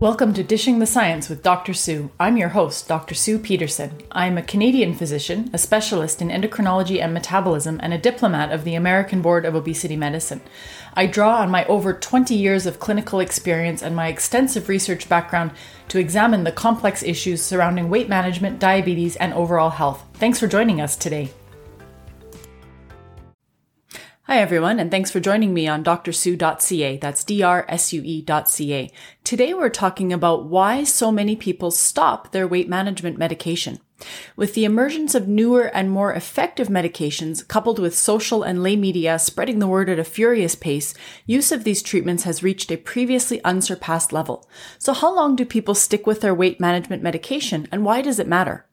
Welcome to Dishing the Science with Dr. Sue. I'm your host, Dr. Sue Pedersen. I'm a Canadian physician, a specialist in endocrinology and metabolism, and a diplomat of the American Board of Obesity Medicine. I draw on my over 20 years of clinical experience and my extensive research background to examine the complex issues surrounding weight management, diabetes, and overall health. Thanks for joining us today. Hi, everyone, and thanks for joining me on drsue.ca. That's D-R-S-U-E.ca. Today we're talking about why so many people stop their weight management medication. With the emergence of newer and more effective medications, coupled with social and lay media spreading the word at a furious pace, use of these treatments has reached a previously unsurpassed level. So how long do people stick with their weight management medication, and why does it matter?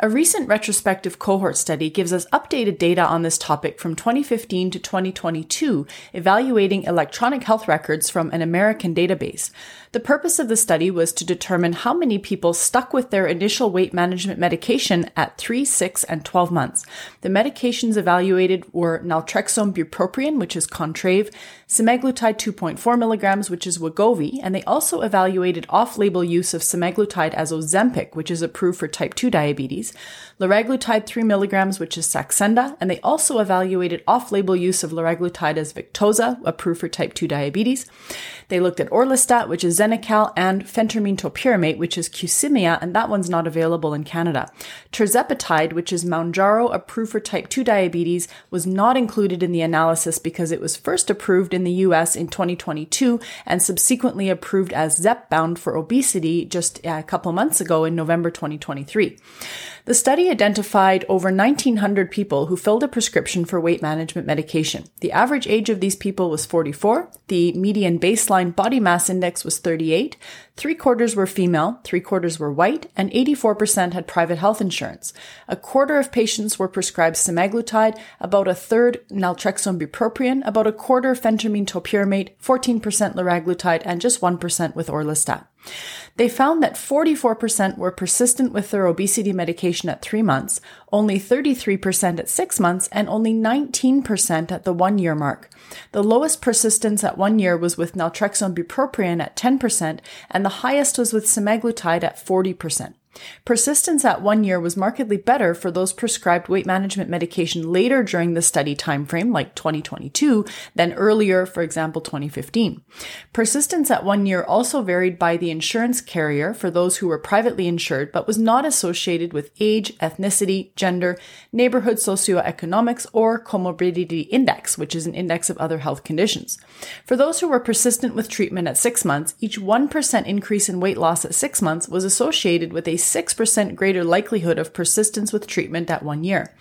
A recent retrospective cohort study gives us updated data on this topic from 2015 to 2022, evaluating electronic health records from an American database. The purpose of the study was to determine how many people stuck with their initial weight management medication at 3, 6, and 12 months. The medications evaluated were naltrexone bupropion, which is Contrave, semaglutide 2.4 milligrams, which is Wegovy, and they also evaluated off-label use of semaglutide as Ozempic, which is approved for type 2 diabetes, liraglutide 3 milligrams, which is Saxenda, and they also evaluated off-label use of liraglutide as Victoza, approved for type 2 diabetes. They looked at Orlistat, which is Xenical and phentermine topiramate, which is Qsymia, and that one's not available in Canada. Tirzepatide, which is Mounjaro, approved for type 2 diabetes, was not included in the analysis because it was first approved in the US in 2022 and subsequently approved as Zepbound for obesity just a couple months ago in November 2023. The study identified over 1,900 people who filled a prescription for weight management medication. The average age of these people was 44. The median baseline body mass index was 38. Three quarters were female, three quarters were white, and 84% had private health insurance. A quarter of patients were prescribed semaglutide, about a third naltrexone bupropion, about a quarter phentermine topiramate, 14% liraglutide, and just 1% with orlistat. They found that 44% were persistent with their obesity medication at three months, only 33% at six months, and only 19% at the one year mark. The lowest persistence at one year was with naltrexone bupropion at 10%, and the highest was with semaglutide at 40%. Persistence at one year was markedly better for those prescribed weight management medication later during the study timeframe, like 2022, than earlier, for example, 2015. Persistence at one year also varied by the insurance carrier for those who were privately insured, but was not associated with age, ethnicity, gender, neighborhood socioeconomics, or comorbidity index, which is an index of other health conditions. For those who were persistent with treatment at six months, each 1% increase in weight loss at six months was associated with a 6% greater likelihood of persistence with treatment at one year.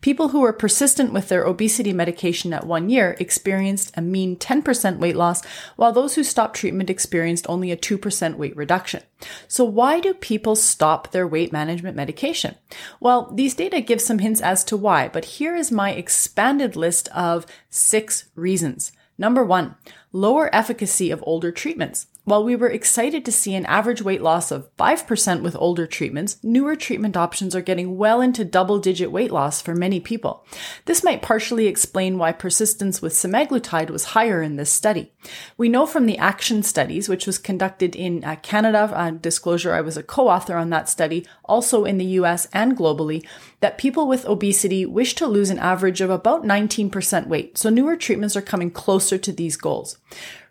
People who were persistent with their obesity medication at one year experienced a mean 10% weight loss, while those who stopped treatment experienced only a 2% weight reduction. So why do people stop their weight management medication? Well, these data give some hints as to why, but here is my expanded list of six reasons. Number one, lower efficacy of older treatments. While we were excited to see an average weight loss of 5% with older treatments, newer treatment options are getting well into double digit weight loss for many people. This might partially explain why persistence with semaglutide was higher in this study. We know from the ACTION studies, which was conducted in uh, Canada, uh, disclosure, I was a co-author on that study, also in the US and globally, that people with obesity wish to lose an average of about 19% weight. So newer treatments are coming closer to these goals.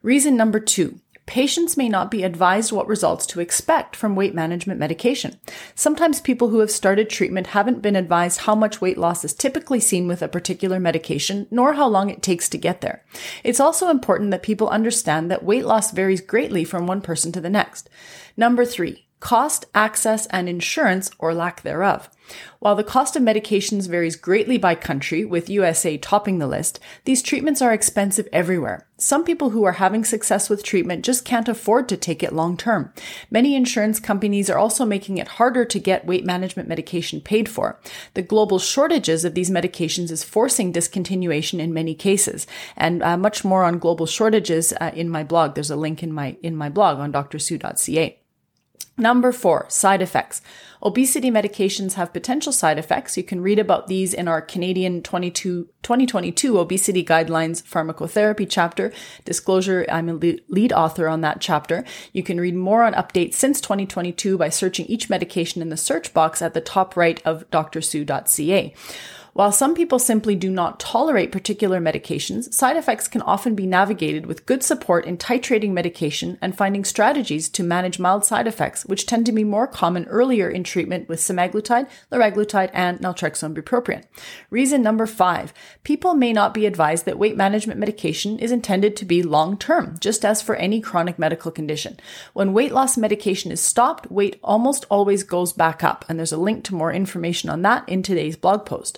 Reason number two, patients may not be advised what results to expect from weight management medication. Sometimes people who have started treatment haven't been advised how much weight loss is typically seen with a particular medication, nor how long it takes to get there. It's also important that people understand that weight loss varies greatly from one person to the next. Number three, cost, access, and insurance or lack thereof. While the cost of medications varies greatly by country, with USA topping the list, these treatments are expensive everywhere. Some people who are having success with treatment just can't afford to take it long term. Many insurance companies are also making it harder to get weight management medication paid for. The global shortages of these medications is forcing discontinuation in many cases. And uh, much more on global shortages uh, in my blog. There's a link in my in my blog on drsue.ca. Number four, side effects. Obesity medications have potential side effects. You can read about these in our Canadian 22, 2022 Obesity Guidelines Pharmacotherapy chapter. Disclosure, I'm a lead author on that chapter. You can read more on updates since 2022 by searching each medication in the search box at the top right of drsue.ca. While some people simply do not tolerate particular medications, side effects can often be navigated with good support in titrating medication and finding strategies to manage mild side effects, which tend to be more common earlier in treatment with semaglutide, liraglutide, and naltrexone bupropion. Reason number five, people may not be advised that weight management medication is intended to be long term, just as for any chronic medical condition. When weight loss medication is stopped, weight almost always goes back up, and there's a link to more information on that in today's blog post.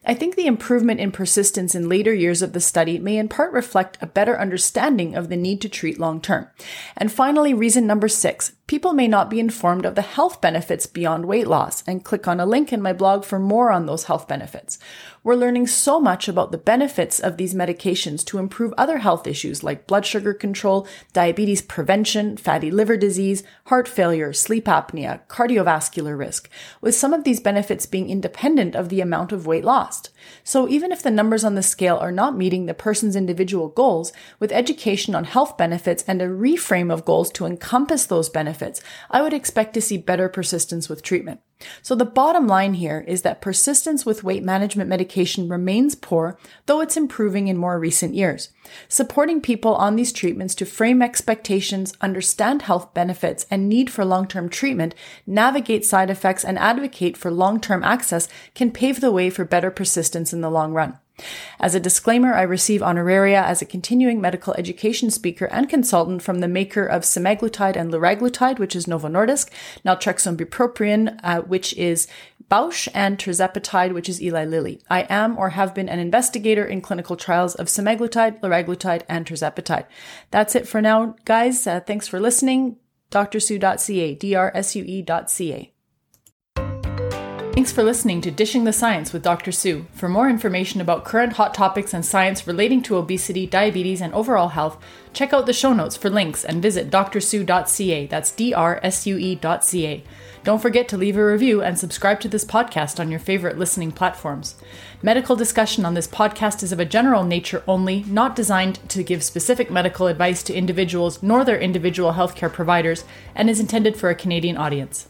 I think the improvement in persistence in later years of the study may in part reflect a better understanding of the need to treat long term. And finally, reason number six, people may not be informed of the health benefits beyond weight loss and click on a link in my blog for more on those health benefits. We're learning so much about the benefits of these medications to improve other health issues like blood sugar control, diabetes prevention, fatty liver disease, heart failure, sleep apnea, cardiovascular risk, with some of these benefits being independent of the amount of weight So even if the numbers on the scale are not meeting the person's individual goals, with education on health benefits and a reframe of goals to encompass those benefits, I would expect to see better persistence with treatment. So the bottom line here is that persistence with weight management medication remains poor, though it's improving in more recent years. Supporting people on these treatments to frame expectations, understand health benefits and need for long-term treatment, navigate side effects and advocate for long-term access can pave the way for better persistence in the long run. As a disclaimer, I receive honoraria as a continuing medical education speaker and consultant from the maker of semaglutide and liraglutide, which is Novo Nordisk, naltrexone bupropion, uh, which is Bausch, and tirzepatide, which is Eli Lilly. I am or have been an investigator in clinical trials of semaglutide, liraglutide, and tirzepatide. That's it for now, guys. Uh, thanks for listening. drsue.ca, drsue.ca. Thanks for listening to Dishing the Science with Dr. Sue. For more information about current hot topics and science relating to obesity, diabetes, and overall health, check out the show notes for links and visit drsue.ca. That's D-R-S-U-E.ca. Don't forget to leave a review and subscribe to this podcast on your favorite listening platforms. Medical discussion on this podcast is of a general nature only, not designed to give specific medical advice to individuals nor their individual healthcare providers, and is intended for a Canadian audience.